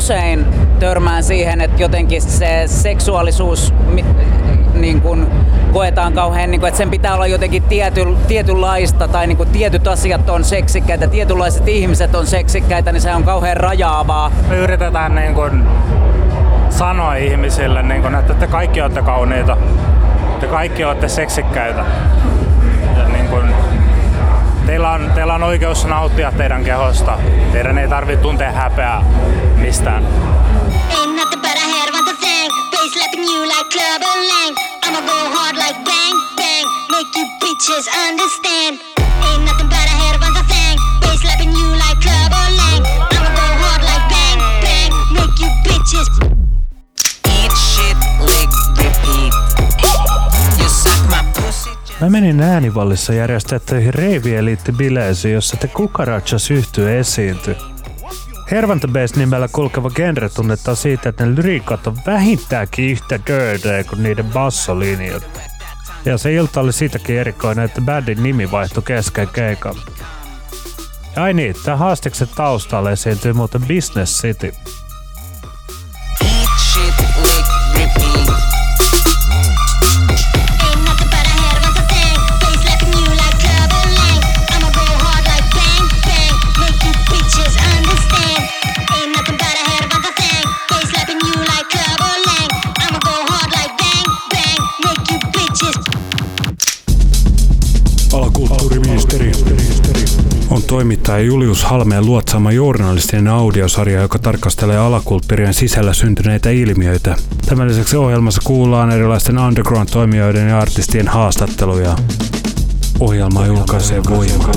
Usein törmään siihen, että jotenkin se seksuaalisuus niin kuin koetaan kauhean, niin kuin, että sen pitää olla jotenkin tiety, tietynlaista tai niin kuin tietyt asiat on seksikkäitä, tietynlaiset ihmiset on seksikkäitä, niin se on kauhean rajaavaa. Me yritetään niin kuin sanoa ihmisille, niin kuin, että te kaikki olette kauniita, te kaikki olette seksikkäitä. Ja niin kuin, teillä, on, teillä on oikeus nauttia teidän kehosta. Teidän ei tarvitse tuntea häpeää mistään. understand. Mä menin äänivallissa järjestettyihin reivieliittibileisiin, jossa te Kukarachas yhtyy esiintyi. Hervanta Bass nimellä kulkeva genre tunnetaan siitä, että ne lyriikat on vähintäänkin yhtä dirtejä kuin niiden bassolinjat. Ja se ilta oli siitäkin erikoinen, että bändin nimi vaihtui kesken keikan. Ai niin, tämä haastiksen taustalla esiintyy muuten Business City. Toimittaja Julius Halmeen luotsaama journalistinen audiosarja, joka tarkastelee alakulttuurien sisällä syntyneitä ilmiöitä. Tämän lisäksi ohjelmassa kuullaan erilaisten underground-toimijoiden ja artistien haastatteluja. Ohjelma julkaisee voimaa.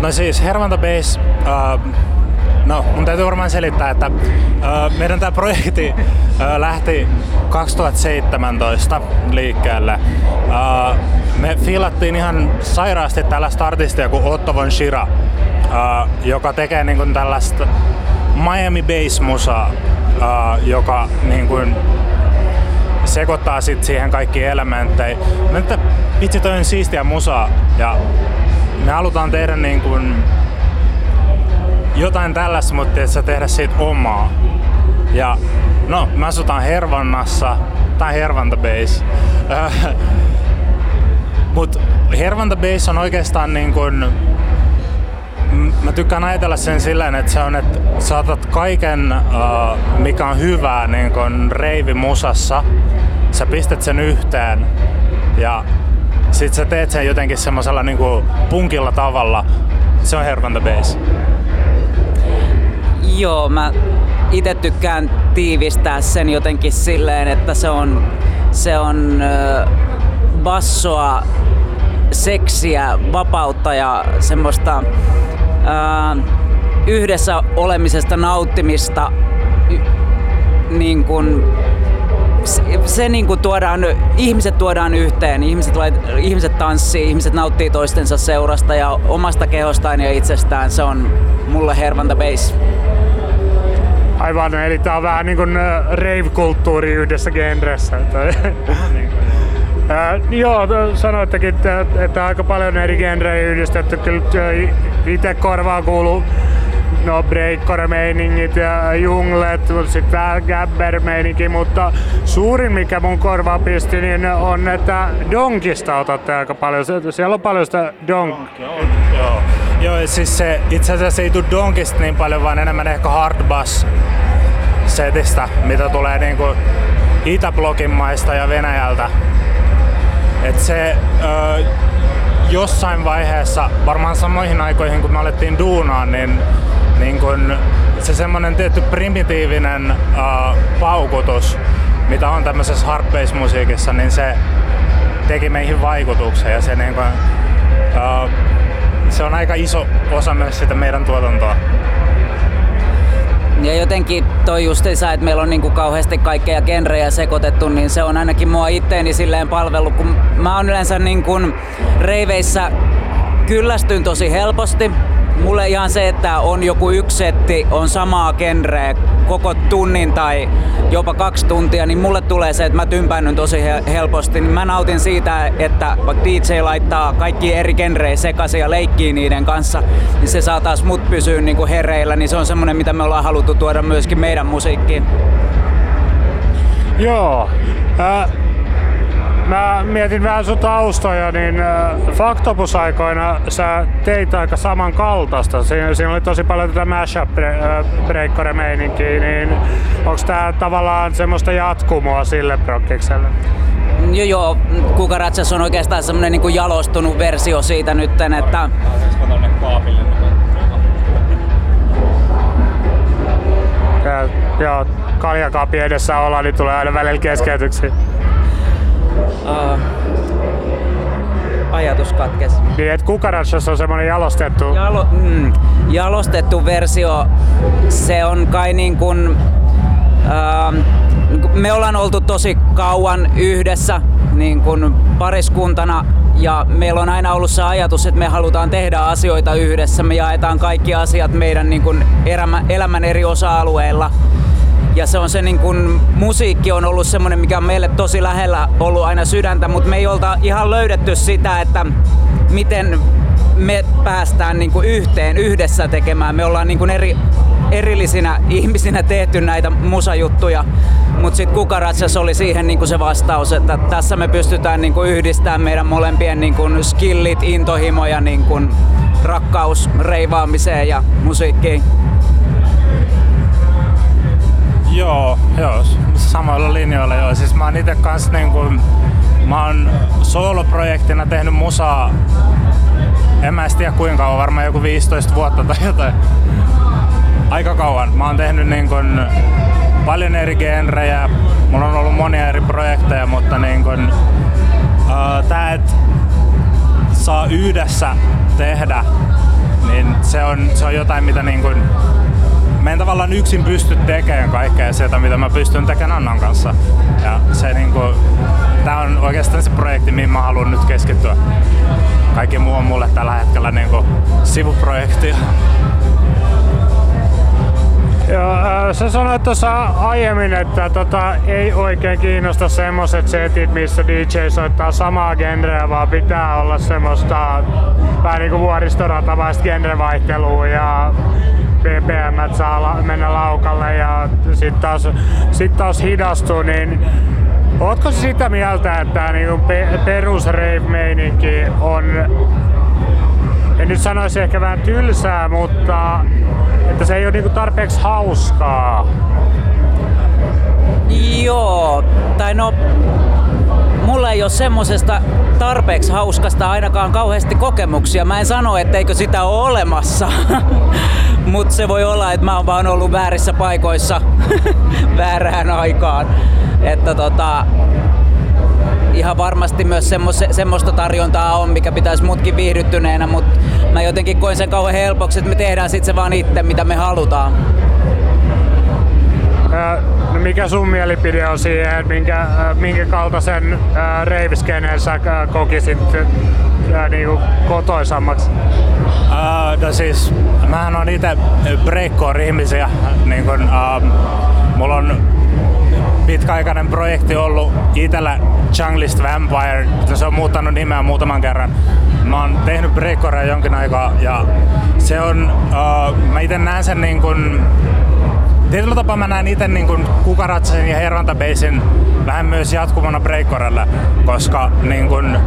No siis Hervanta Base uh, No, mun täytyy varmaan selittää, että meidän tämä projekti lähti 2017 liikkeelle. Me filattiin ihan sairaasti tällaista artistia kuin Otto von Shira, joka tekee niin kuin tällaista Miami Bass musaa, joka niin kuin sekoittaa sit siihen kaikki elementtejä. Mä että vitsi toi on siistiä musaa ja me halutaan tehdä niin kuin jotain tällaista, mutta että sä tehdä siitä omaa. Ja no, mä asutaan Hervannassa, tai Hervanta Base. Mut Hervanta Base on oikeastaan niin kuin, mä tykkään ajatella sen silleen, että se on, että saatat kaiken, uh, mikä on hyvää niin kuin reivi musassa, sä pistät sen yhteen ja sit sä teet sen jotenkin semmoisella niin kuin punkilla tavalla. Se on Hervanta Base. Joo, mä itse tykkään tiivistää sen jotenkin silleen, että se on, se on äh, bassoa, seksiä, vapautta ja semmoista äh, yhdessä olemisesta nauttimista y, niin kuin se, se niin kuin tuodaan, ihmiset tuodaan yhteen, ihmiset, ihmiset tanssii, ihmiset nauttii toistensa seurasta ja omasta kehostaan ja itsestään. Se on mulle Hervanta Base. Aivan, eli tää on vähän niin kuin rave-kulttuuri yhdessä genressä. Niin äh, joo, sanoittekin, että, että aika paljon eri genrejä yhdistetty. Kyllä itse korvaan kuuluu no breakcore-meiningit ja junglet, sitten vähän gabber mutta suurin mikä mun korvaan pisti niin on, että donkista otatte aika paljon. Siellä on paljon sitä donk. Joo. Joo, siis se itse asiassa ei tule donkista niin paljon, vaan enemmän ehkä hard bass setistä, mitä tulee niinku Itäblokin maista ja Venäjältä. Et se ö, jossain vaiheessa, varmaan samoihin aikoihin kun me alettiin duunaa, niin niin kun se semmonen tietty primitiivinen uh, paukutus, mitä on tämmöisessä hard musiikissa niin se teki meihin vaikutuksen ja se, niin kuin, uh, se on aika iso osa myös sitä meidän tuotantoa. Ja jotenkin toi justiinsa, että meillä on niinku kauheasti kaikkea genrejä sekoitettu, niin se on ainakin mua itteeni silleen palvellut, kun mä oon yleensä niin kuin reiveissä kyllästyn tosi helposti. Mulle ihan se, että on joku yksi setti, on samaa genreä koko tunnin tai jopa kaksi tuntia, niin mulle tulee se, että mä tympäännyn tosi helposti. Mä nautin siitä, että vaikka DJ laittaa kaikki eri genrejä sekaisin ja leikkii niiden kanssa, niin se saa taas mut pysyä niinku hereillä, niin se on semmonen, mitä me ollaan haluttu tuoda myöskin meidän musiikkiin. Joo. Äh, mä mietin vähän sun taustoja, niin äh, Faktopus-aikoina sä teit aika samankaltaista. Siinä, siinä oli tosi paljon tätä mashup breakkore meininkiä, niin onko tää tavallaan semmoista jatkumoa sille prokkikselle? Joo, joo. Kukaratsas on oikeastaan semmonen niin jalostunut versio siitä nytten, että Ja, joo, kaljakaapin edessä ollaan, niin tulee aina välillä keskeytyksiä. Uh, ajatus katkesi. Niin, että Kukarachas on semmoinen jalostettu. Jalo, mm, jalostettu versio, se on kai niin kuin, ähm, me ollaan oltu tosi kauan yhdessä niin kuin pariskuntana ja meillä on aina ollut se ajatus, että me halutaan tehdä asioita yhdessä. Me jaetaan kaikki asiat meidän niin kuin elämä, elämän eri osa-alueilla. Ja se on se niin kun, musiikki on ollut semmoinen, mikä on meille tosi lähellä ollut aina sydäntä, mutta me ei olta ihan löydetty sitä, että miten me päästään niin kuin yhteen yhdessä tekemään. Me ollaan niin kuin eri, erillisinä ihmisinä tehty näitä musajuttuja, mutta sitten Kukaratsas oli siihen niin kuin se vastaus, että tässä me pystytään niin yhdistämään meidän molempien niin kuin skillit, intohimo ja niin kuin rakkaus reivaamiseen ja musiikkiin. Joo, joo, samoilla linjoilla joo. Siis mä oon ite kans niinku, mä oon soloprojektina tehnyt musaa, en mä tiedä kuinka kauan, varmaan joku 15 vuotta tai jotain. Aika kauan. Mä oon tehnyt niin kun, paljon eri genrejä, mulla on ollut monia eri projekteja, mutta niin kun, uh, tää, et saa yhdessä tehdä, niin se on, se on jotain, mitä niin kun, mä en tavallaan yksin pysty tekemään kaikkea sitä, mitä mä pystyn tekemään Annan kanssa. Ja se niinku, tää on oikeastaan se projekti, mihin mä haluan nyt keskittyä. Kaikki muu on mulle tällä hetkellä niinku sivuprojekti. Joo, äh, sä sanoit tuossa aiemmin, että tota, ei oikein kiinnosta semmoset setit, missä DJ soittaa samaa genreä, vaan pitää olla semmoista vähän niinku vuoristoratamaista genrevaihtelua ja BPM saa la- mennä laukalle ja sitten taas, sit taas hidastuu, niin Ootko sitä mieltä, että niinku pe- perus rave-meininki on, en nyt sanoisi ehkä vähän tylsää, mutta että se ei ole niinku tarpeeksi hauskaa? Joo, tai no, mulla ei ole semmosesta tarpeeksi hauskasta ainakaan kauheasti kokemuksia. Mä en sano, etteikö sitä ole olemassa, mutta se voi olla, että mä oon vaan ollut väärissä paikoissa väärään aikaan. Että tota, ihan varmasti myös semmos, semmoista tarjontaa on, mikä pitäisi mutkin viihdyttyneenä, mutta mä jotenkin koin sen kauhean helpoksi, että me tehdään sit se vaan itse, mitä me halutaan. Ää, No mikä sun mielipide on siihen, että minkä, minkä kaltaisen reiviskeneen sä kokisit ää, niinku kotoisammaksi? Uh, no siis, mähän on itse breakcore-ihmisiä. Niin kun, uh, mulla on pitkäaikainen projekti ollut itellä Junglist Vampire. Se on muuttanut nimeä muutaman kerran. Mä oon tehnyt breakcorea jonkin aikaa ja se on, uh, mä itse näen sen niin kun, Tietyllä tapaa mä näen itse niin kuin Kukaratsen ja Hervantabeisin vähän myös jatkumona breakcorelle, koska niin kuin,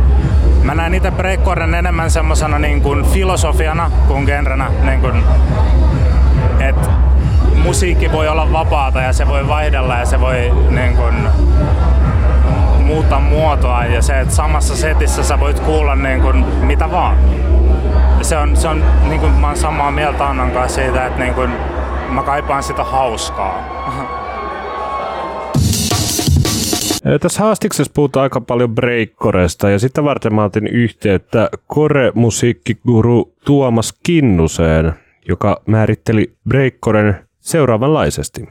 mä näen itse breakcoren enemmän semmosena niin kuin filosofiana kuin genrenä. Niin kuin, et musiikki voi olla vapaata ja se voi vaihdella ja se voi niin kuin, muuttaa muotoa ja se, että samassa setissä sä voit kuulla niin kuin, mitä vaan. Se on, se on niin kuin, mä oon samaa mieltä Annan kanssa siitä, että niin kuin, mä kaipaan sitä hauskaa. Tässä haastiksessa puhutaan aika paljon breakkoresta ja sitä varten mä otin yhteyttä kore-musiikkiguru Tuomas Kinnuseen, joka määritteli breakkoren seuraavanlaisesti.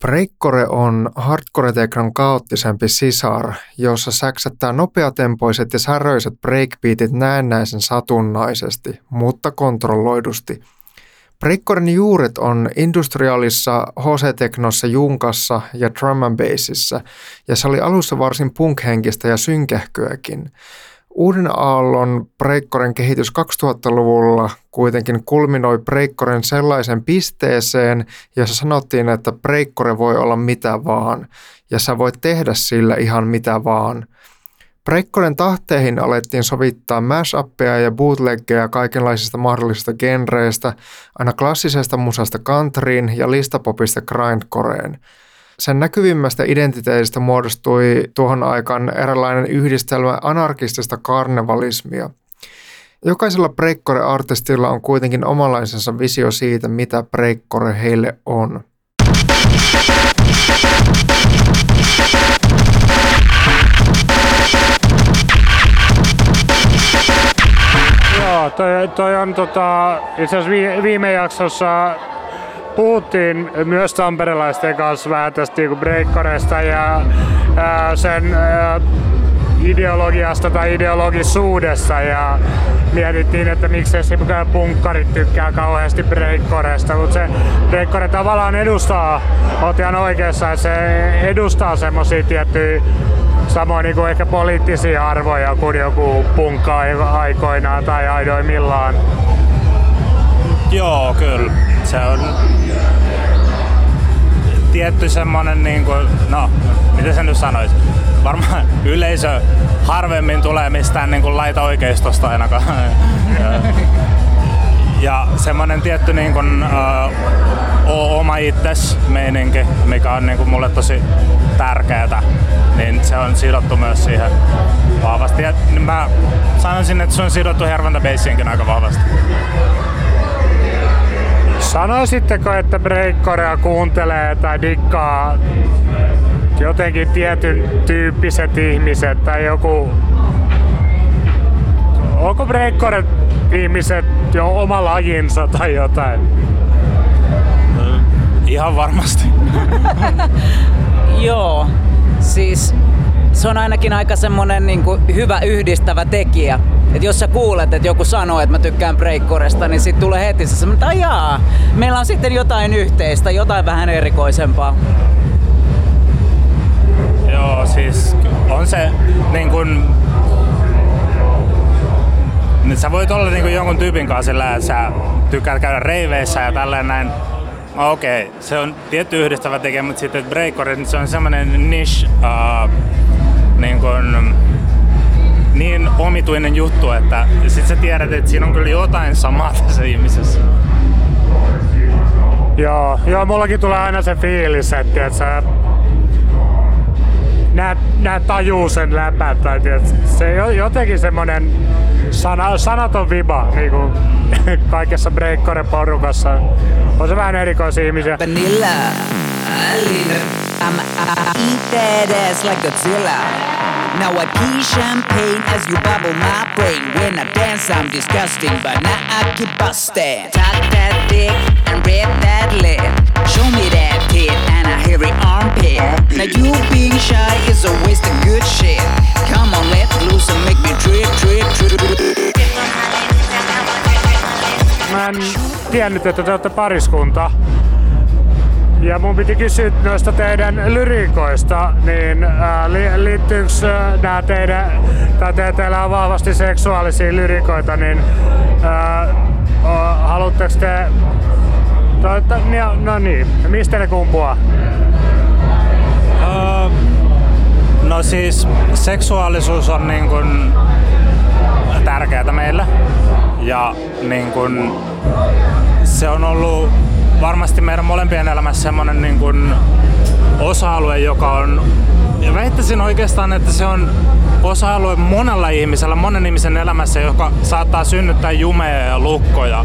Breakcore on hardcore-teknon kaoottisempi sisar, jossa säksättää nopeatempoiset ja säröiset breakbeatit näennäisen satunnaisesti, mutta kontrolloidusti. Breakcoren juuret on industrialissa, HC-teknossa, junkassa ja drum and bassissa, ja se oli alussa varsin punkhenkistä ja synkähköäkin. Uuden aallon breakcoren kehitys 2000-luvulla kuitenkin kulminoi breakcoren sellaisen pisteeseen, jossa sanottiin, että breakcore voi olla mitä vaan, ja sä voit tehdä sillä ihan mitä vaan. Breakcoren tahteihin alettiin sovittaa mashappeja ja bootleggeja kaikenlaisista mahdollisista genreistä, aina klassisesta musasta countryin ja listapopista grindcoreen. Sen näkyvimmästä identiteetistä muodostui tuohon aikaan eräänlainen yhdistelmä anarkistista karnevalismia. Jokaisella breakcore-artistilla on kuitenkin omanlaisensa visio siitä, mitä breakcore heille on. Toi, toi on tota, itse asiassa vi- viime jaksossa puhuttiin myös tamperelaisten kanssa vähän tästä niinku breakkoresta ja ää, sen ää, ideologiasta tai ideologisuudessa ja mietittiin, että miksei simkään punkkarit tykkää kauheasti breakkoresta, mutta se breakkore tavallaan edustaa, oot ihan oikeassa, että se edustaa semmosia tiettyjä samoin niin kuin ehkä poliittisia arvoja kuin joku punkka aikoinaan tai aidoimmillaan. Joo, kyllä. Se on tietty semmonen niinku, no, miten sen nyt sanois? Varmaan yleisö harvemmin tulee mistään niinku laita oikeistosta ainakaan. ja, ja semmonen tietty niinku, uh, oo oma itses meininki, mikä on niinku mulle tosi tärkeetä, niin se on sidottu myös siihen vahvasti. Ja mä sanoisin, että se on sidottu Hervanta Bassiinkin aika vahvasti. Sanoisitteko, että breakkorea kuuntelee tai dikkaa jotenkin tietyn tyyppiset ihmiset tai joku... Onko breakkore ihmiset jo oma lajinsa tai jotain? Ihan varmasti. Joo, siis se on ainakin aika semmonen niin hyvä yhdistävä tekijä. Et jos sä kuulet, että joku sanoo, että mä tykkään breakkoresta, niin sit tulee heti se että ajaa, meillä on sitten jotain yhteistä, jotain vähän erikoisempaa. Joo, siis on se niin kuin... Nyt sä voit olla niin kuin jonkun tyypin kanssa sillä, että sä tykkäät käydä reiveissä ja tälleen näin. Okei, okay. se on tietty yhdistävä tekijä, mutta sitten breakcore, niin se on semmoinen niche, uh, niin, kuin, niin omituinen juttu, että sit sä tiedät, että siinä on kyllä jotain samaa tässä ihmisessä. Joo, joo, mullakin tulee aina se fiilis, että et sä nää, nää tajuu sen läpät, tai tiedät, se on jotenkin semmonen sana, sanaton viba niinku kaikessa breakcore-porukassa. On se vähän erikoisia ihmisiä. vanilla. I'm, I eat that ass like Godzilla. Now I pee champagne as you bubble my brain. When I dance, I'm disgusting, but now I keep busting. Tuck that dick and rip that lip. Show me that tit and a hairy armpit. Now you being shy is a waste of good shit. Come on, let loose and make me trip, trip, trip. Mä en tiennyt, että te olette pariskunta. Ja mun piti kysyä noista teidän lyriikoista, niin li, liittyykö nämä teidän, tai te, teillä on vahvasti seksuaalisia lyrikoita, niin ää, haluatteko te, to, to, no, no niin, mistä ne kumpuaa? Uh, no siis seksuaalisuus on niin kuin tärkeää meille ja niin kuin se on ollut varmasti meidän molempien elämässä semmoinen niin kuin osa-alue, joka on ja väittäisin oikeastaan, että se on osa-alue monella ihmisellä, monen ihmisen elämässä, joka saattaa synnyttää jumeja ja lukkoja,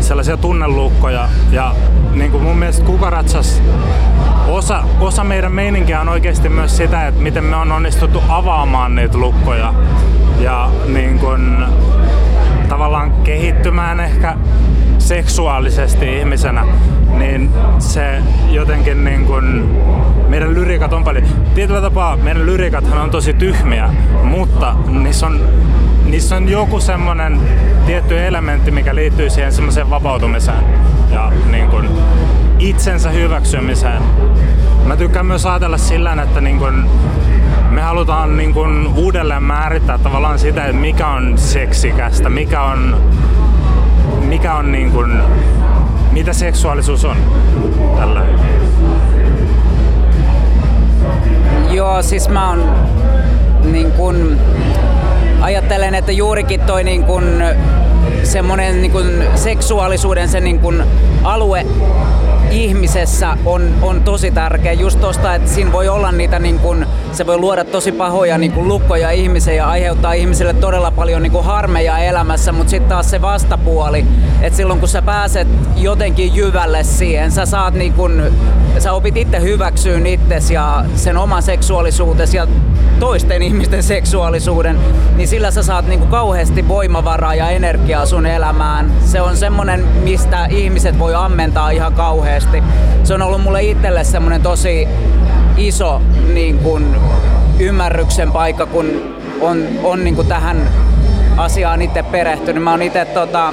sellaisia tunnelukkoja. Ja niin kuin mun mielestä Kukaratsas osa, osa meidän meininkiä on oikeasti myös sitä, että miten me on onnistuttu avaamaan niitä lukkoja ja niin kun, tavallaan kehittymään ehkä seksuaalisesti ihmisenä, niin se jotenkin niin kun, meidän lyrikat on paljon, tietyllä tapaa meidän lyrikathan on tosi tyhmiä, mutta niissä on, niissä on joku semmonen tietty elementti, mikä liittyy siihen semmoiseen vapautumiseen ja niin kun, itsensä hyväksymiseen. Mä tykkään myös ajatella sillä, että niin kun, me halutaan niin kun, uudelleen määrittää tavallaan sitä, että mikä on seksikästä, mikä on, mikä on niin kun, mitä seksuaalisuus on. Tällä. Joo, siis mä oon niin kun, ajattelen, että juurikin toi niin kun, semmonen niin kun, seksuaalisuuden se niin kun, alue ihmisessä on, on tosi tärkeä. Just tosta, että siinä voi olla niitä, niin kun, se voi luoda tosi pahoja niin kun, lukkoja ihmiseen ja aiheuttaa ihmisille todella paljon niin kun, harmeja elämässä, mutta sitten taas se vastapuoli, että silloin kun sä pääset jotenkin jyvälle siihen, sä saat niin kun, sä opit itse hyväksyyn itsesi ja sen oman seksuaalisuutesi ja toisten ihmisten seksuaalisuuden, niin sillä sä saat niinku kauheasti voimavaraa ja energiaa sun elämään. Se on semmonen, mistä ihmiset voi ammentaa ihan kauheasti. Se on ollut mulle itselle semmonen tosi iso niin kun, ymmärryksen paikka, kun on, on niin kuin tähän asiaan itse perehtynyt. Mä oon itse tota,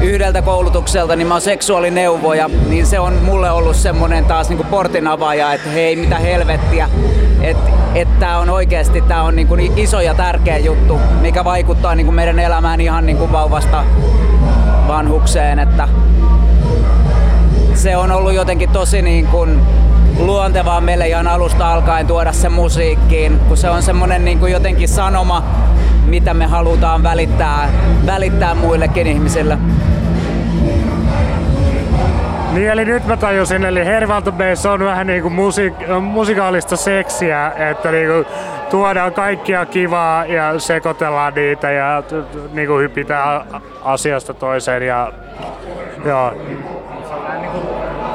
yhdeltä koulutukselta, niin mä oon seksuaalineuvoja, niin se on mulle ollut semmonen taas niinku portin avaaja, että hei mitä helvettiä, että et tää on oikeesti tää on niinku iso ja tärkeä juttu, mikä vaikuttaa niinku meidän elämään ihan niinku vauvasta vanhukseen, että se on ollut jotenkin tosi niin kuin luontevaa meille ihan alusta alkaen tuoda se musiikkiin, kun se on semmonen niin kuin jotenkin sanoma, mitä me halutaan välittää, välittää muillekin ihmisille. Niin eli nyt mä tajusin, eli Hervalto Bass on vähän niinku musik- musikaalista seksiä, että niinku tuodaan kaikkia kivaa ja sekoitellaan niitä ja t- niinku hypitään asiasta toiseen ja joo.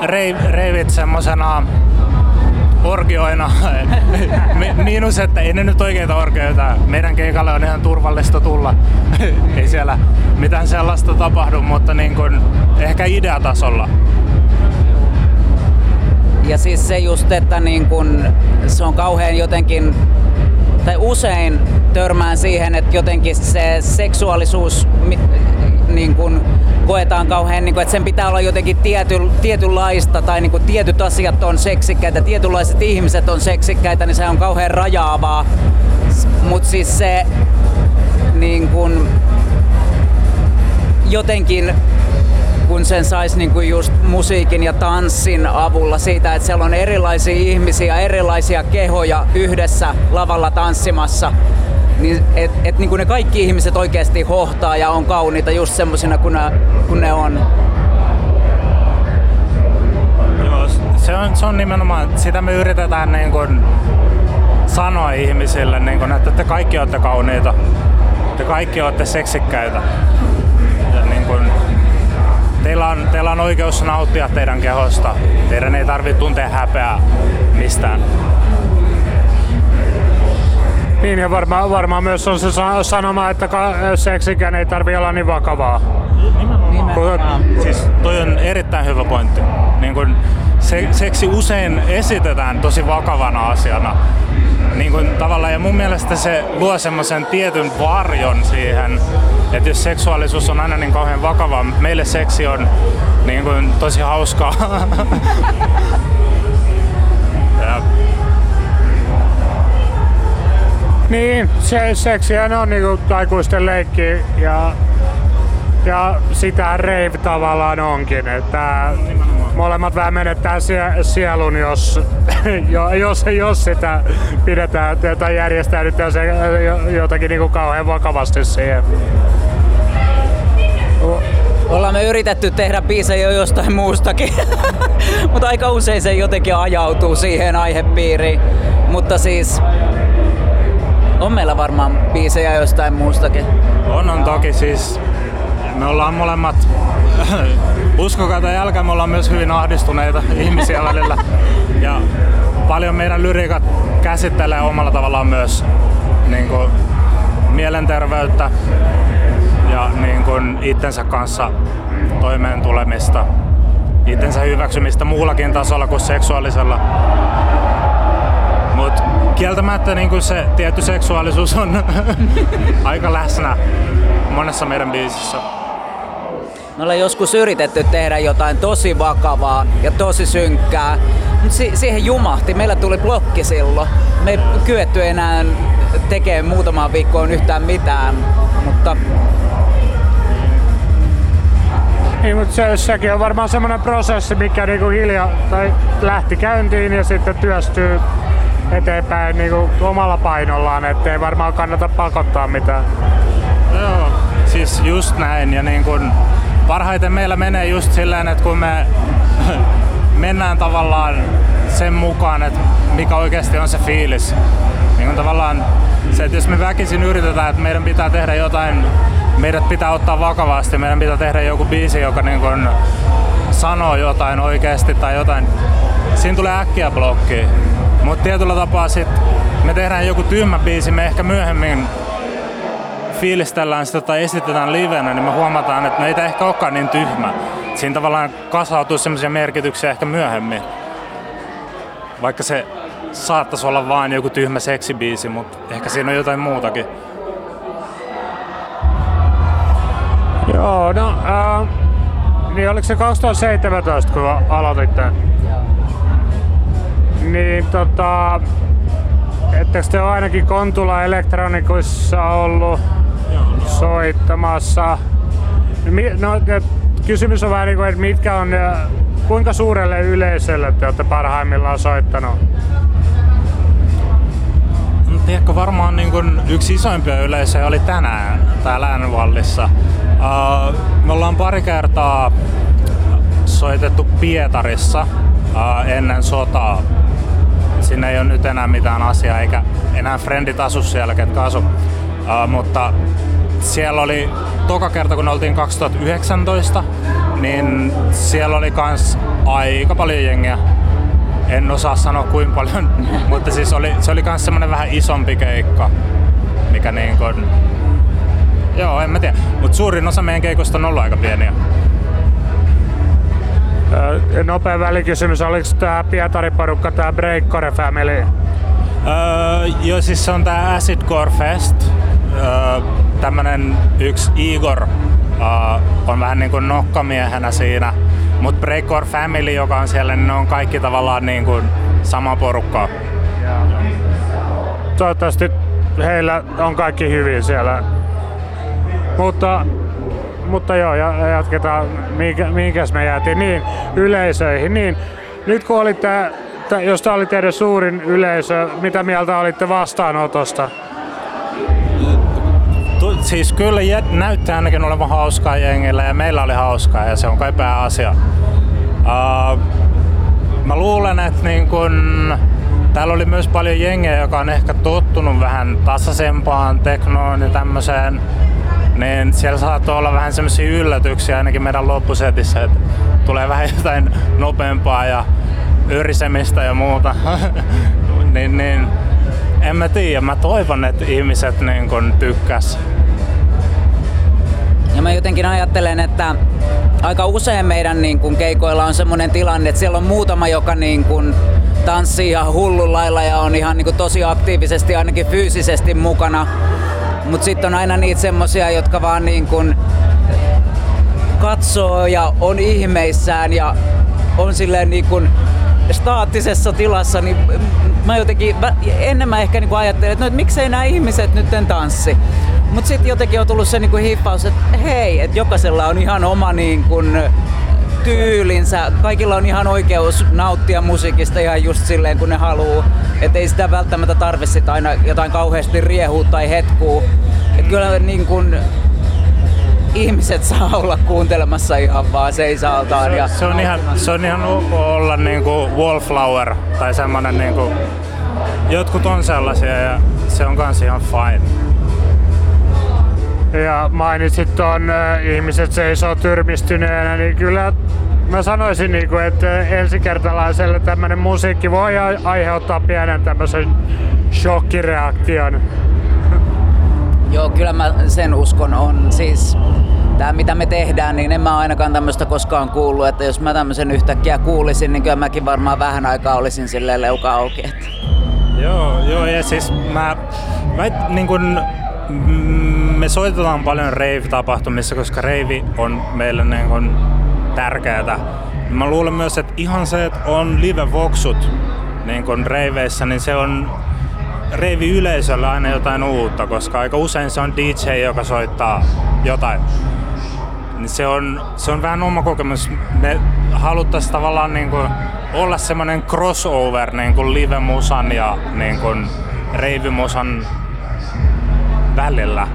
Reiv, reivit semmosena orgioina. Mi- Miinus, että ei ne nyt oikeita orgioita. Meidän keikalle on ihan turvallista tulla. ei siellä mitään sellaista tapahdu, mutta niin kuin ehkä ideatasolla. Ja siis se just, että niin kun, se on kauhean jotenkin, tai usein törmään siihen, että jotenkin se seksuaalisuus niin kun, koetaan kauhean, niin kun, että sen pitää olla jotenkin tiety, tietynlaista, tai niin kun, tietyt asiat on seksikkäitä, tietynlaiset ihmiset on seksikkäitä, niin se on kauhean rajaavaa. Mutta siis se niin kun, jotenkin kun sen saisi niinku just musiikin ja tanssin avulla siitä, että siellä on erilaisia ihmisiä, erilaisia kehoja yhdessä lavalla tanssimassa, niin et, et niinku ne kaikki ihmiset oikeasti hohtaa ja on kauniita just semmosina kun ne, kun ne on. Joo, se on, se on nimenomaan, sitä me yritetään niin kuin sanoa ihmisille, niin kuin, että te kaikki olette kauniita, te kaikki olette seksikkäitä. Ja niin kuin, teillä, on, teillä on oikeus nauttia teidän kehosta. Teidän ei tarvitse tuntea häpeää mistään. Niin ja varmaan varmaan myös on se sa- sanoma, että seksikään ei tarvi olla niin vakavaa. Kun- Siis toi on erittäin hyvä pointti. Niin kun se, seksi usein esitetään tosi vakavana asiana. Niin kun tavallaan, ja mun mielestä se luo semmoisen tietyn varjon siihen, että jos seksuaalisuus on aina niin kauhean vakavaa, mutta meille seksi on niin kun tosi hauskaa. ja, Niin, se, seksihän on niinku aikuisten leikki ja, ja sitä rave tavallaan onkin, että molemmat vähän menettää sie, sielun, jos, jo- jos, jos sitä pidetään tai järjestäydytään se jo- jotakin niinku kauhean vakavasti siihen. Ollaan me yritetty tehdä biisejä jo jostain muustakin, mutta aika usein se jotenkin ajautuu siihen aihepiiriin. Mutta siis on meillä varmaan biisejä jostain muustakin. on, on toki siis, me ollaan molemmat, uskokaa tai älkää, me ollaan myös hyvin ahdistuneita ihmisiä välillä. Ja paljon meidän lyriikat käsittelee omalla tavallaan myös niin kuin, mielenterveyttä ja niin kuin, itsensä kanssa toimeen tulemista, itsensä hyväksymistä muullakin tasolla kuin seksuaalisella. Mutta kieltämättä niin kuin se tietty seksuaalisuus on aika läsnä monessa meidän biisissä. Me ollaan joskus yritetty tehdä jotain tosi vakavaa ja tosi synkkää, mutta si- siihen jumahti. Meillä tuli blokki silloin. Me ei kyetty enää tekemään muutamaan viikkoon yhtään mitään, mutta Niin, mutta se, sekin on varmaan semmoinen prosessi, mikä niinku hiljaa tai lähti käyntiin ja sitten työstyy eteenpäin niinku omalla painollaan, ettei varmaan kannata pakottaa mitään. Joo, siis just näin. Ja niin kun parhaiten meillä menee just silleen, että kun me mennään tavallaan sen mukaan, että mikä oikeasti on se fiilis. Niin kun tavallaan se, että jos me väkisin yritetään, että meidän pitää tehdä jotain, meidät pitää ottaa vakavasti, meidän pitää tehdä joku biisi, joka niin kun sanoo jotain oikeasti tai jotain, siinä tulee äkkiä blokki. Mutta tietyllä tapaa sit me tehdään joku tyhmä biisi, me ehkä myöhemmin fiilistellään sitä tai esitetään livenä, niin me huomataan, että no ei tämä ehkä olekaan niin tyhmä. Siinä tavallaan kasautuu semmoisia merkityksiä ehkä myöhemmin. Vaikka se saattaisi olla vain joku tyhmä seksibiisi, mutta ehkä siinä on jotain muutakin. Joo, no äh, niin oliko se 2017 kun aloititte? Niin tota, ettekö te ole ainakin Kontula Elektronikuissa ollut soittamassa? No, et, kysymys on vähän niin kuin, että mitkä on, äh, kuinka suurelle yleisölle te olette parhaimmillaan soittanut? No, Tiedätkö, varmaan niin kun yksi isoimpia yleisöjä oli tänään täällä Äänenvallissa. Uh, me ollaan pari kertaa soitettu Pietarissa uh, ennen sotaa. Sinne ei ole nyt enää mitään asiaa, eikä enää frendit asu siellä, ketkä asu. Uh, mutta siellä oli toka kerta, kun oltiin 2019, niin siellä oli kans aika paljon jengiä en osaa sanoa kuinka paljon, mutta siis oli, se oli myös semmoinen vähän isompi keikka, mikä niin kuin, joo en mä tiedä, mutta suurin osa meidän keikoista on ollut aika pieniä. Nopea välikysymys, oliko tämä Pietari-porukka, tämä Breakcore Family? Öö, joo, siis se on tää Acid Core Fest. Öö, tämmönen yksi Igor öö, on vähän niin kuin nokkamiehenä siinä. Mut Breakcore Family, joka on siellä, niin ne on kaikki tavallaan niin kuin sama porukka. Toivottavasti heillä on kaikki hyvin siellä. Mutta, mutta joo, ja jatketaan, mihinkä, me jäätiin, niin yleisöihin. Niin, nyt kun olitte, jos tämä oli teidän suurin yleisö, mitä mieltä olitte vastaanotosta? Siis kyllä näyttää ainakin olevan hauskaa jengillä ja meillä oli hauskaa ja se on kai pääasia. Uh, mä luulen, että niin kun, täällä oli myös paljon jengiä, joka on ehkä tottunut vähän tasaisempaan teknoon ja tämmöiseen. Niin siellä saattoi olla vähän semmoisia yllätyksiä ainakin meidän loppusetissä, että tulee vähän jotain nopeampaa ja yrisemistä ja muuta. niin, niin, en mä tiedä, mä toivon, että ihmiset niin kun tykkäs. Ja mä jotenkin ajattelen, että aika usein meidän niin kun, keikoilla on semmoinen tilanne, että siellä on muutama, joka niin kun, tanssii ihan hullun lailla ja on ihan niin tosi aktiivisesti ainakin fyysisesti mukana. Mutta sitten on aina niitä semmosia, jotka vaan niin kun, katsoo ja on ihmeissään ja on silleen niin kun, staattisessa tilassa, niin mä jotenkin, mä, ennen mä ehkä niin ajattelin, että, no, että miksei nämä ihmiset nyt tanssi. Mutta sitten jotenkin on tullut se niin hippaus, että hei, että jokaisella on ihan oma niin kuin, tyylinsä. Kaikilla on ihan oikeus nauttia musiikista ihan just silleen kun ne haluu. Että ei sitä välttämättä tarvi sit aina jotain kauheasti riehua tai hetkuu. Et kyllä niin kun, ihmiset saa olla kuuntelemassa ihan vaan seisaaltaan. Ja, Se on ihan, se on ihan ok olla niinku wallflower tai semmonen niinku, jotkut on sellaisia ja se on kans ihan fine. Ja mainitsit äh, ihmiset seisoo tyrmistyneenä, niin kyllä mä sanoisin, niinku, että ensikertalaiselle tämmönen musiikki voi aiheuttaa pienen tämmöisen shokkireaktion. Joo, kyllä mä sen uskon on. Siis tämä mitä me tehdään, niin en mä ainakaan tämmöistä koskaan kuullut, että jos mä tämmöisen yhtäkkiä kuulisin, niin kyllä mäkin varmaan vähän aikaa olisin silleen leuka auki. Että. Joo, joo, ja siis mä, mä et, niin kun, me soitetaan paljon rave-tapahtumissa, koska rave on meille niin kun, tärkeää. Mä luulen myös, että ihan se, että on live-voksut niin kun raveissä, niin se on reivi-yleisölle aina jotain uutta, koska aika usein se on DJ, joka soittaa jotain. Niin se on, se on vähän oma kokemus. Me haluttaisiin tavallaan niin kuin olla semmoinen crossover niin kuin live-musan ja niin kuin reivimusan välillä.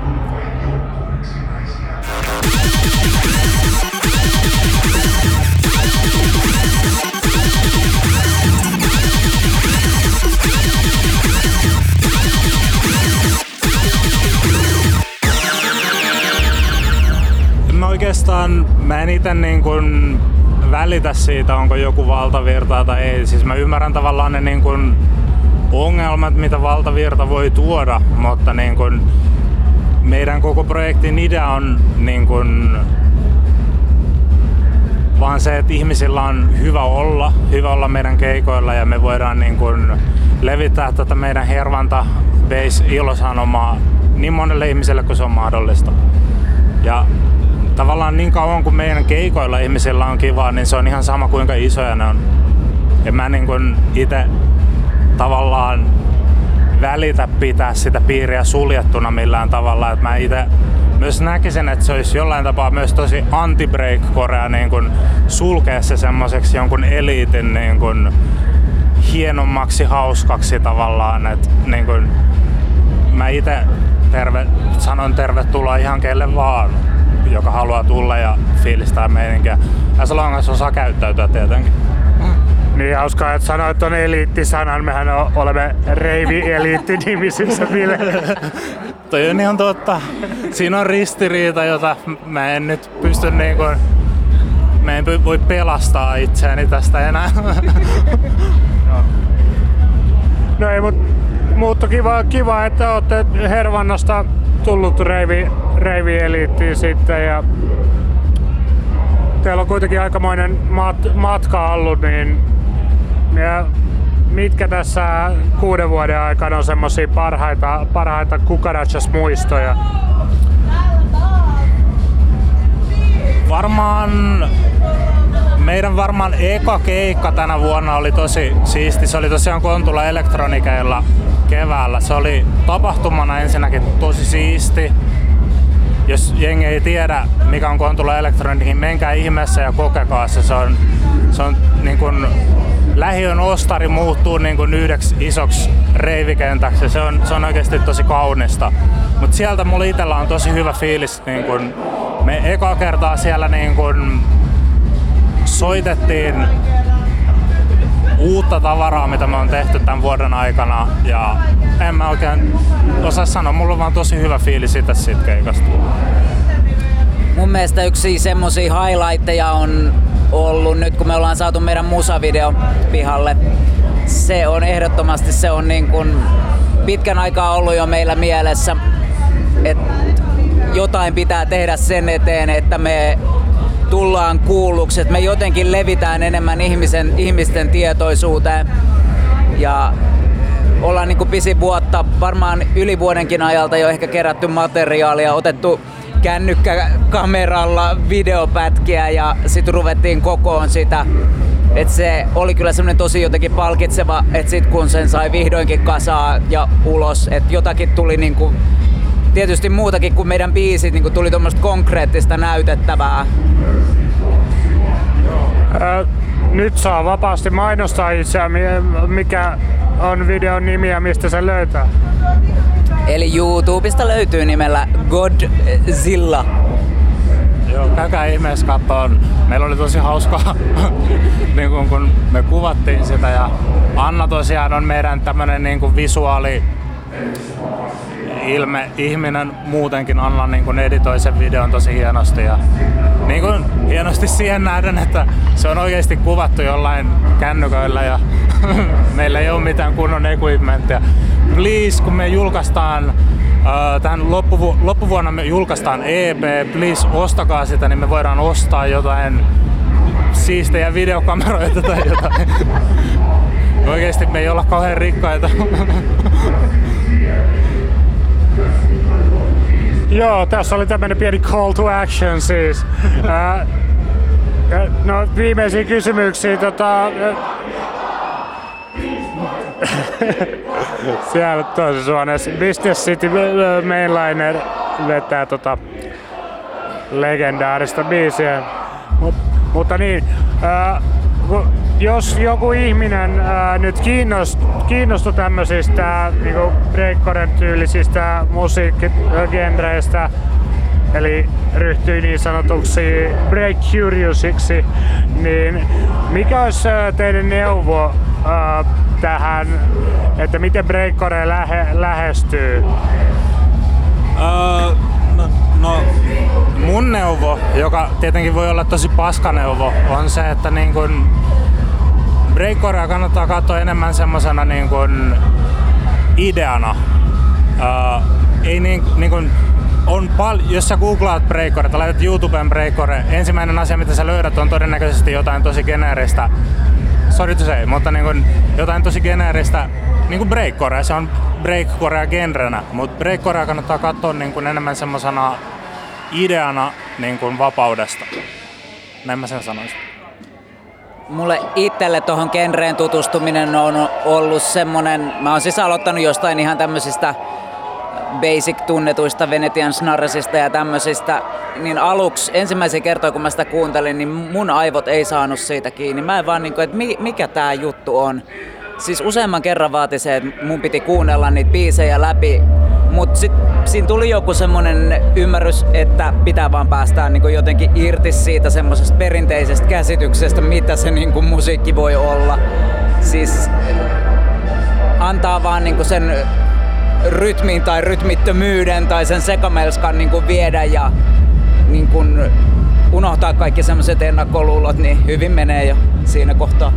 Oikeastaan, mä en ite niin kuin välitä siitä, onko joku valtavirtaa tai ei. Siis mä ymmärrän tavallaan ne niin kuin ongelmat, mitä valtavirta voi tuoda, mutta niin kuin meidän koko projektin idea on niin kuin vaan se, että ihmisillä on hyvä olla, hyvä olla meidän keikoilla ja me voidaan niin kuin levittää tätä meidän hervanta base ilosanomaa niin monelle ihmiselle kuin se on mahdollista. Ja tavallaan niin kauan kuin meidän keikoilla ihmisillä on kivaa, niin se on ihan sama kuinka isoja ne on. Ja mä niin kuin itse tavallaan välitä pitää sitä piiriä suljettuna millään tavalla. Että mä itse myös näkisin, että se olisi jollain tapaa myös tosi anti korea niin kuin sulkea se semmoiseksi jonkun eliitin niin kuin hienommaksi, hauskaksi tavallaan. Että niin kuin mä itse terve, sanon tervetuloa ihan kelle vaan, joka haluaa tulla ja fiilistää meininkiä. As long as osaa käyttäytyä tietenkin. Niin hauskaa, että sanoit ton eliittisanan. Mehän olemme reivi-eliitti nimisissä bile. Toi on ihan totta. Siinä on ristiriita, jota mä en nyt pysty niin kuin, mä en voi pelastaa itseäni tästä enää. No ei, mut, mutta kiva, kiva, että olette Hervannasta tullut reivi, reivi-eliittiin sitten ja teillä on kuitenkin aikamoinen mat, matka ollut, niin ja mitkä tässä kuuden vuoden aikana on semmosia parhaita, parhaita Kukarachas muistoja? Varmaan meidän varmaan eka keikka tänä vuonna oli tosi siisti. Se oli tosiaan Kontula Elektronikeilla keväällä. Se oli tapahtumana ensinnäkin tosi siisti. Jos jengi ei tiedä, mikä on Kontula Electronic, niin menkää ihmeessä ja kokekaa se. Se on, se on niin kuin, lähiön ostari muuttuu niin kuin yhdeksi isoksi reivikentäksi. Se on, se on oikeasti tosi kaunista. Mutta sieltä mulla itsellä on tosi hyvä fiilis. Niin kun me eka kertaa siellä niin kun soitettiin uutta tavaraa, mitä me on tehty tämän vuoden aikana. Ja en mä oikein osaa sanoa, mulla on vaan tosi hyvä fiilis siitä siitä keikasta. Mun mielestä yksi semmosia highlightteja on ollut nyt, kun me ollaan saatu meidän musavideo pihalle. Se on ehdottomasti se on niin kuin pitkän aikaa ollut jo meillä mielessä, että jotain pitää tehdä sen eteen, että me tullaan kuulluksi, että me jotenkin levitään enemmän ihmisen, ihmisten tietoisuuteen. Ja ollaan niin pisin vuotta, varmaan yli vuodenkin ajalta jo ehkä kerätty materiaalia, otettu kännykkäkameralla videopätkiä ja sitten ruvettiin kokoon sitä. Et se oli kyllä semmoinen tosi jotenkin palkitseva, että sit kun sen sai vihdoinkin kasaa ja ulos, että jotakin tuli niinku, tietysti muutakin kuin meidän biisit, niinku tuli tuommoista konkreettista näytettävää. Ää, nyt saa vapaasti mainostaa itseään, mi- mikä on videon nimi ja mistä se löytää. Eli YouTubesta löytyy nimellä Godzilla. Joo, käykää ihmeessä kattoon. Meillä oli tosi hauskaa, niin kun, kun me kuvattiin sitä ja Anna tosiaan on meidän tämmönen niin kuin visuaali ilme, ihminen muutenkin Anna niin kuin editoi sen videon tosi hienosti ja niin kuin hienosti siihen nähden, että se on oikeasti kuvattu jollain kännyköillä ja meillä ei ole mitään kunnon equipmenttia. Please, kun me julkaistaan tähän loppuvu- loppuvuonna me julkaistaan EP, please ostakaa sitä, niin me voidaan ostaa jotain siistejä videokameroita tai jotain. Oikeesti me ei olla kauhean rikkaita. Joo, tässä oli tämmönen pieni call to action siis. Ää, no viimeisiä kysymyksiä tota... Siellä toisessa huoneessa Business City Mainliner vetää tota legendaarista biisiä. Mut, mutta niin, ää, kun jos joku ihminen ää, nyt kiinnost, kiinnostui tämmöisistä niinku breakcoren tyylisistä musiikkigenreistä, eli ryhtyi niin sanotuksi break curiousiksi, niin mikä olisi teidän neuvo ää, tähän, että miten breakcore lähe, lähestyy? Öö, no, no, mun neuvo, joka tietenkin voi olla tosi paskaneuvo, on se, että niin kun breakcorea kannattaa katsoa enemmän semmosena niin kun ideana. Öö, ei niin, niin kun, on pal- jos sä googlaat breakcore, tai laitat YouTubeen breakcore, ensimmäinen asia mitä sä löydät on todennäköisesti jotain tosi geneeristä sorry to say, mutta niin kuin jotain tosi geneeristä niin kuin breakcorea. Se on breakcorea genrenä, mutta breakcorea kannattaa katsoa niin kuin enemmän semmoisena ideana niin kuin vapaudesta. Näin mä sen sanoisin. Mulle itselle tuohon genreen tutustuminen on ollut semmonen, mä oon siis aloittanut jostain ihan tämmöisistä basic-tunnetuista Venetian snarresista ja tämmöisistä, niin aluksi ensimmäisen kertoa kun mä sitä kuuntelin, niin mun aivot ei saanut siitä kiinni. Mä en vaan niinku, että mikä tää juttu on. Siis useamman kerran vaati se, että mun piti kuunnella niitä biisejä läpi, mutta sitten siinä tuli joku semmonen ymmärrys, että pitää vaan päästää niinku jotenkin irti siitä semmoisesta perinteisestä käsityksestä, mitä se niinku musiikki voi olla. Siis antaa vaan niinku sen rytmin tai rytmittömyyden tai sen sekamelskan niin viedä ja niin kuin unohtaa kaikki semmoiset ennakkoluulot, niin hyvin menee jo siinä kohtaa.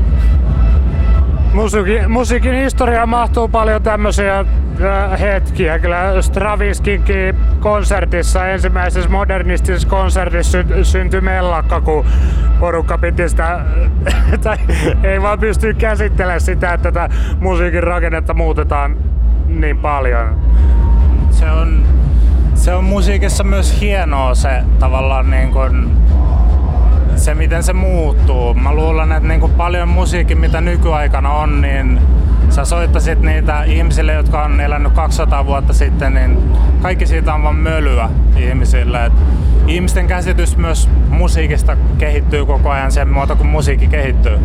Musiikin, musiikin historiaan mahtuu paljon tämmöisiä äh, hetkiä. Kyllä Stravinskinkin konsertissa, ensimmäisessä modernistisessa konsertissa sy- syntyi mellakka, kun porukka piti sitä, tai ei vaan pysty käsittelemään sitä, että tätä musiikin rakennetta muutetaan niin paljon. Se on, se on musiikissa myös hienoa se tavallaan niin kuin, se miten se muuttuu. Mä luulen, että niin kuin paljon musiikki mitä nykyaikana on, niin sä soittasit niitä ihmisille, jotka on elänyt 200 vuotta sitten, niin kaikki siitä on vaan mölyä ihmisille. Et ihmisten käsitys myös musiikista kehittyy koko ajan sen muoto, kun musiikki kehittyy.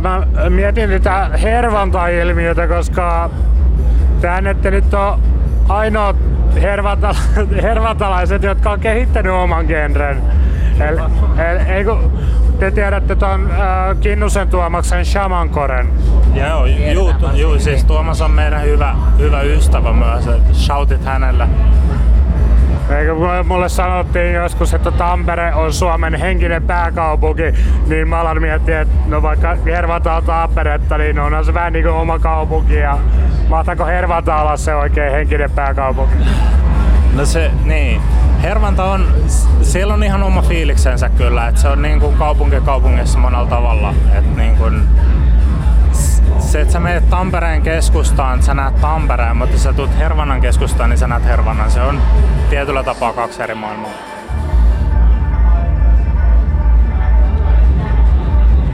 Mä mietin tätä hervantai-ilmiötä, koska ette nyt on ainoat hervantala- hervantalaiset, jotka on kehittänyt oman genren. El, el, ei kun te tiedätte ton äh, Kinnusen Tuomaksen Shamankoren. Joo, juu, juu, siis Tuomas on meidän hyvä, hyvä ystävä myös. et Shoutit hänelle. Eikö mulle sanottiin joskus, että Tampere on Suomen henkinen pääkaupunki, niin mä alan miettiä, että no vaikka Hervanta on Tamperetta, niin onhan se vähän niin kuin oma kaupunki ja mahtaako Hervanta olla se oikein henkinen pääkaupunki? No se, niin. Hervanta on, siellä on ihan oma fiiliksensä kyllä, että se on niin kuin kaupunki kaupungissa monella tavalla. Että niin kuin, se, että sä menet Tampereen keskustaan, sä näet Tampereen, mutta jos sä tulet Hervannan keskustaan, niin sä näet Hervannan. Se on tietyllä tapaa kaksi eri maailmaa.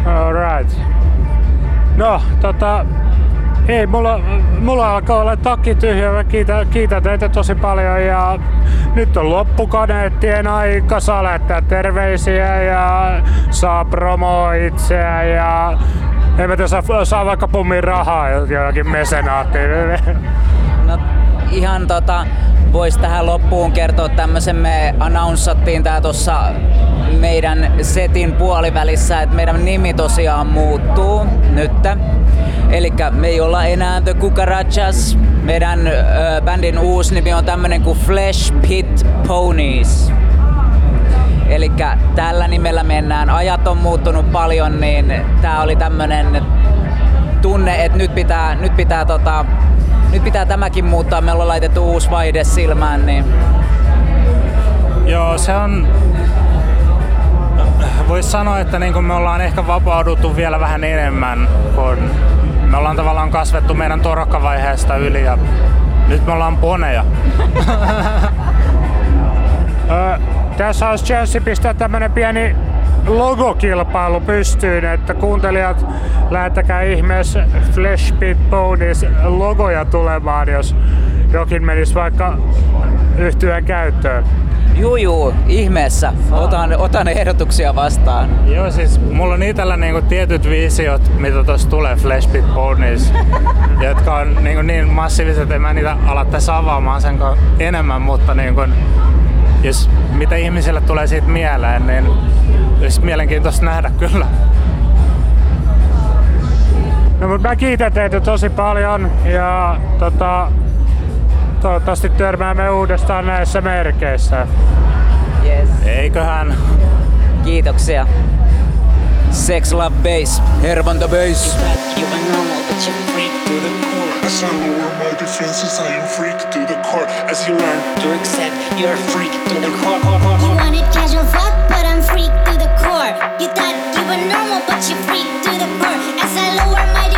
Alright. No, tota, ei, mulla, mulla alkaa olla takki tyhjä. Mä kiitän, kiitän teitä tosi paljon ja nyt on loppukaneettien aika. Saa lähettää terveisiä ja saa promoa itseä ja en mä saa, saa vaikka pummin rahaa jollakin mesenaattiin. No ihan tota, vois tähän loppuun kertoa tämmösen, me announcattiin tää tossa meidän setin puolivälissä, että meidän nimi tosiaan muuttuu nyt. Eli me ei olla enää The Cucarachas. Meidän ö, bändin uusi nimi on tämmönen kuin Flesh Pit Ponies. Eli tällä nimellä mennään. Ajat on muuttunut paljon, niin tää oli tämmönen tunne, että nyt pitää, nyt pitää, tota, nyt pitää tämäkin muuttaa. Me ollaan laitettu uusi vaihde silmään, niin Joo, se on... Voisi sanoa, että niin kuin me ollaan ehkä vapauduttu vielä vähän enemmän, kun me ollaan tavallaan kasvettu meidän torokkavaiheesta yli ja nyt me ollaan poneja. Tässä olisi chanssi pistää tämmönen pieni logokilpailu pystyyn, että kuuntelijat lähettäkää ihmeessä Flesh Pit Ponies logoja tulemaan, jos jokin menisi vaikka yhtyeen käyttöön. Juu juu, ihmeessä. Otan, otan ehdotuksia vastaan. Joo, siis mulla on itellä niinku tietyt visiot, mitä tuossa tulee Flash Pit Ponies, jotka on niinku niin massiiviset, että mä en niitä ala tässä avaamaan sen enemmän, mutta niinku, jos mitä ihmisille tulee siitä mieleen, niin olisi mielenkiintoista nähdä kyllä. No mutta mä kiitän teitä tosi paljon ja tota, toivottavasti törmäämme uudestaan näissä merkeissä. Yes. Eiköhän. Kiitoksia. Sex Love Bass, Hervanta Bass. You are normal, but you're freak to the core. As I lower my defenses, I am freak to the core. As you learn To accept you're a freak to the core. You wanted casual fuck, but I'm freak to the core. You thought you were normal, but you're freak to the core. As I lower my.